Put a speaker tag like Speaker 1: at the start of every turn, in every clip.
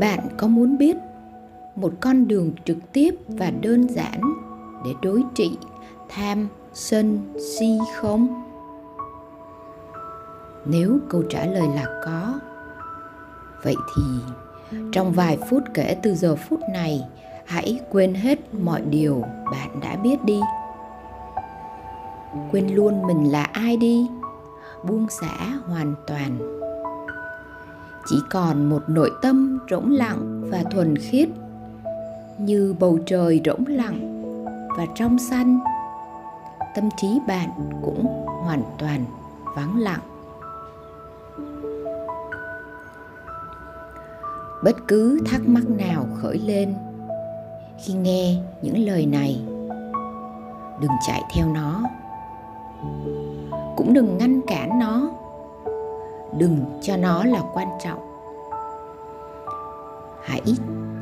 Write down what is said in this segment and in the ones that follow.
Speaker 1: bạn có muốn biết một con đường trực tiếp và đơn giản để đối trị tham, sân, si không? Nếu câu trả lời là có, vậy thì trong vài phút kể từ giờ phút này, hãy quên hết mọi điều bạn đã biết đi. Quên luôn mình là ai đi, buông xả hoàn toàn chỉ còn một nội tâm rỗng lặng và thuần khiết, như bầu trời rỗng lặng và trong xanh. Tâm trí bạn cũng hoàn toàn vắng lặng. Bất cứ thắc mắc nào khởi lên khi nghe những lời này, đừng chạy theo nó, cũng đừng ngăn cản nó đừng cho nó là quan trọng. Hãy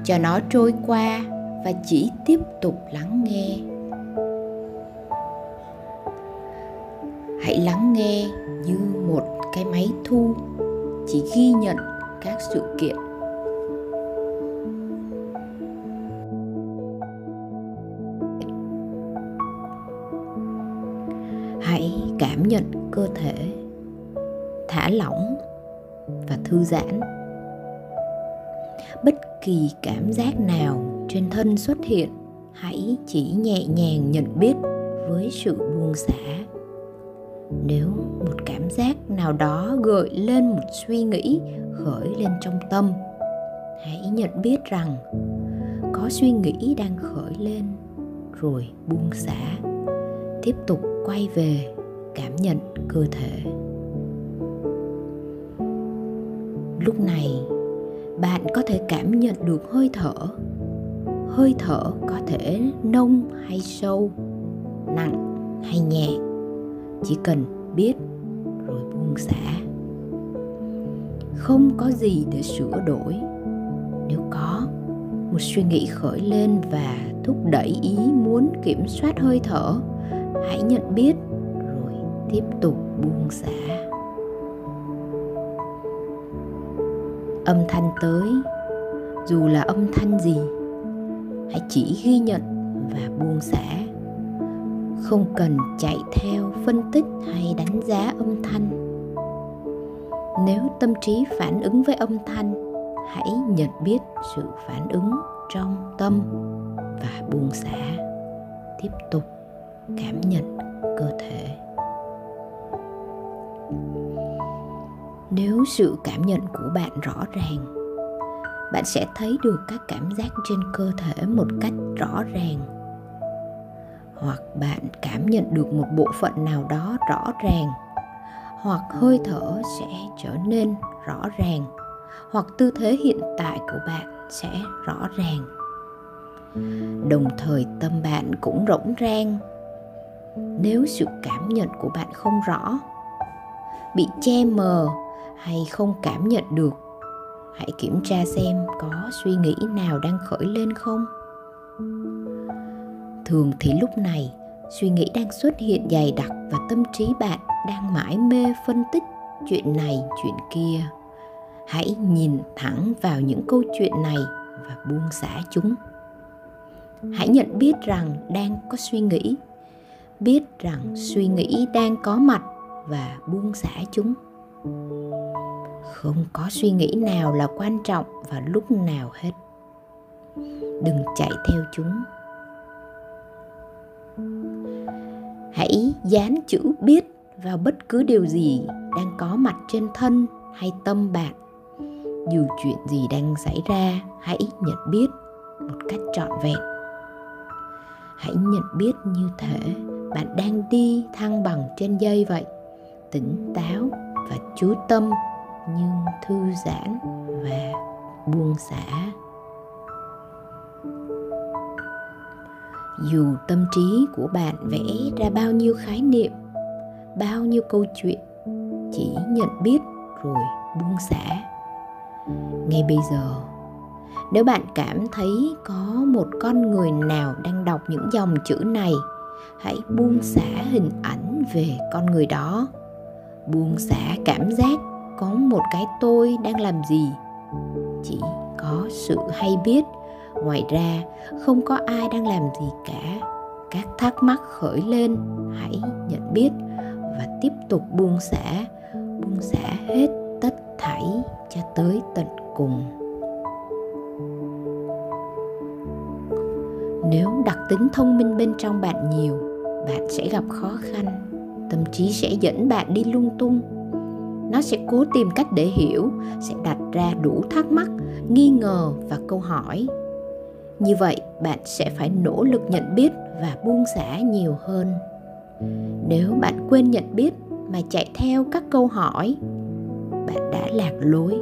Speaker 1: cho nó trôi qua và chỉ tiếp tục lắng nghe. Hãy lắng nghe như một cái máy thu, chỉ ghi nhận các sự kiện. Hãy cảm nhận cơ thể thả lỏng và thư giãn. Bất kỳ cảm giác nào trên thân xuất hiện, hãy chỉ nhẹ nhàng nhận biết với sự buông xả. Nếu một cảm giác nào đó gợi lên một suy nghĩ khởi lên trong tâm, hãy nhận biết rằng có suy nghĩ đang khởi lên rồi buông xả, tiếp tục quay về cảm nhận cơ thể. Lúc này, bạn có thể cảm nhận được hơi thở. Hơi thở có thể nông hay sâu, nặng hay nhẹ. Chỉ cần biết rồi buông xả. Không có gì để sửa đổi. Nếu có, một suy nghĩ khởi lên và thúc đẩy ý muốn kiểm soát hơi thở, hãy nhận biết rồi tiếp tục buông xả. Âm thanh tới. Dù là âm thanh gì, hãy chỉ ghi nhận và buông xả. Không cần chạy theo phân tích hay đánh giá âm thanh. Nếu tâm trí phản ứng với âm thanh, hãy nhận biết sự phản ứng trong tâm và buông xả. Tiếp tục cảm nhận cơ thể. Nếu sự cảm nhận của bạn rõ ràng, bạn sẽ thấy được các cảm giác trên cơ thể một cách rõ ràng. Hoặc bạn cảm nhận được một bộ phận nào đó rõ ràng, hoặc hơi thở sẽ trở nên rõ ràng, hoặc tư thế hiện tại của bạn sẽ rõ ràng. Đồng thời tâm bạn cũng rỗng rang. Nếu sự cảm nhận của bạn không rõ, bị che mờ hay không cảm nhận được? Hãy kiểm tra xem có suy nghĩ nào đang khởi lên không. Thường thì lúc này, suy nghĩ đang xuất hiện dày đặc và tâm trí bạn đang mãi mê phân tích chuyện này, chuyện kia. Hãy nhìn thẳng vào những câu chuyện này và buông xả chúng. Hãy nhận biết rằng đang có suy nghĩ, biết rằng suy nghĩ đang có mặt và buông xả chúng không có suy nghĩ nào là quan trọng vào lúc nào hết. Đừng chạy theo chúng. Hãy dán chữ biết vào bất cứ điều gì đang có mặt trên thân hay tâm bạn. Dù chuyện gì đang xảy ra, hãy nhận biết một cách trọn vẹn. Hãy nhận biết như thể bạn đang đi thăng bằng trên dây vậy. Tỉnh táo và chú tâm, nhưng thư giãn và buông xả. Dù tâm trí của bạn vẽ ra bao nhiêu khái niệm, bao nhiêu câu chuyện, chỉ nhận biết rồi buông xả. Ngay bây giờ, nếu bạn cảm thấy có một con người nào đang đọc những dòng chữ này, hãy buông xả hình ảnh về con người đó buông xả cảm giác có một cái tôi đang làm gì. Chỉ có sự hay biết. Ngoài ra, không có ai đang làm gì cả. Các thắc mắc khởi lên, hãy nhận biết và tiếp tục buông xả. Buông xả hết tất thảy cho tới tận cùng. Nếu đặc tính thông minh bên trong bạn nhiều, bạn sẽ gặp khó khăn tâm trí sẽ dẫn bạn đi lung tung. Nó sẽ cố tìm cách để hiểu, sẽ đặt ra đủ thắc mắc, nghi ngờ và câu hỏi. Như vậy, bạn sẽ phải nỗ lực nhận biết và buông xả nhiều hơn. Nếu bạn quên nhận biết mà chạy theo các câu hỏi, bạn đã lạc lối.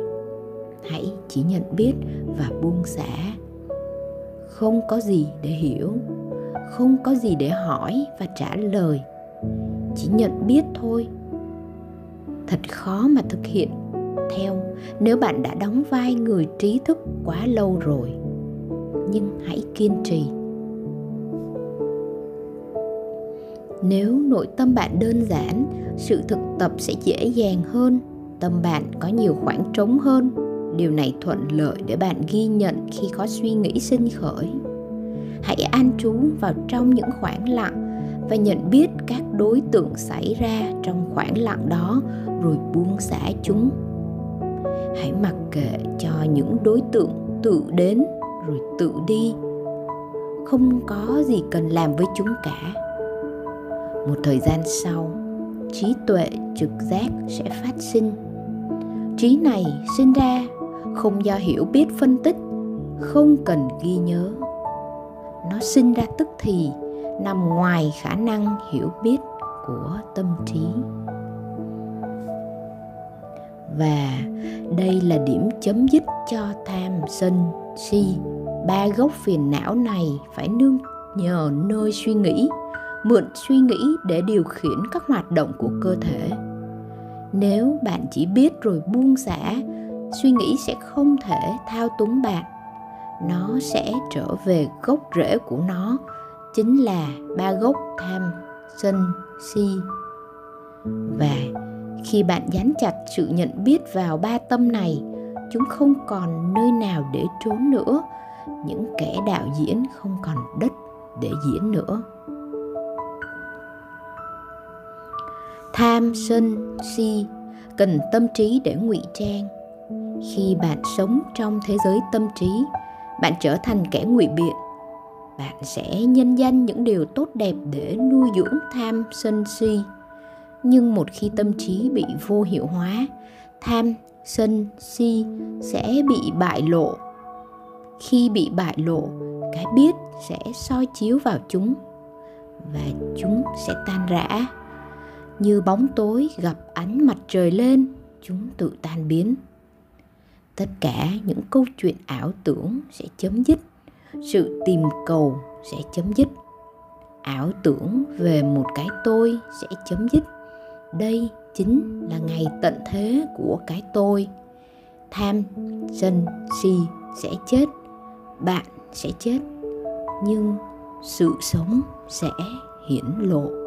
Speaker 1: Hãy chỉ nhận biết và buông xả. Không có gì để hiểu, không có gì để hỏi và trả lời chỉ nhận biết thôi. Thật khó mà thực hiện. Theo, nếu bạn đã đóng vai người trí thức quá lâu rồi, nhưng hãy kiên trì. Nếu nội tâm bạn đơn giản, sự thực tập sẽ dễ dàng hơn, tâm bạn có nhiều khoảng trống hơn. Điều này thuận lợi để bạn ghi nhận khi có suy nghĩ sinh khởi. Hãy an trú vào trong những khoảng lặng và nhận biết các đối tượng xảy ra trong khoảng lặng đó rồi buông xả chúng. Hãy mặc kệ cho những đối tượng tự đến rồi tự đi. Không có gì cần làm với chúng cả. Một thời gian sau, trí tuệ trực giác sẽ phát sinh. Trí này sinh ra không do hiểu biết phân tích, không cần ghi nhớ. Nó sinh ra tức thì nằm ngoài khả năng hiểu biết của tâm trí. Và đây là điểm chấm dứt cho tham sân si. Ba gốc phiền não này phải nương nhờ nơi suy nghĩ, mượn suy nghĩ để điều khiển các hoạt động của cơ thể. Nếu bạn chỉ biết rồi buông xả, suy nghĩ sẽ không thể thao túng bạn. Nó sẽ trở về gốc rễ của nó chính là ba gốc tham, sân, si. Và khi bạn dán chặt sự nhận biết vào ba tâm này, chúng không còn nơi nào để trốn nữa. Những kẻ đạo diễn không còn đất để diễn nữa. Tham, sân, si cần tâm trí để ngụy trang. Khi bạn sống trong thế giới tâm trí, bạn trở thành kẻ ngụy biện bạn sẽ nhân danh những điều tốt đẹp để nuôi dưỡng tham sân si. Nhưng một khi tâm trí bị vô hiệu hóa, tham sân si sẽ bị bại lộ. Khi bị bại lộ, cái biết sẽ soi chiếu vào chúng và chúng sẽ tan rã. Như bóng tối gặp ánh mặt trời lên, chúng tự tan biến. Tất cả những câu chuyện ảo tưởng sẽ chấm dứt sự tìm cầu sẽ chấm dứt. Ảo tưởng về một cái tôi sẽ chấm dứt. Đây chính là ngày tận thế của cái tôi. Tham, sân, si sẽ chết. Bạn sẽ chết. Nhưng sự sống sẽ hiển lộ.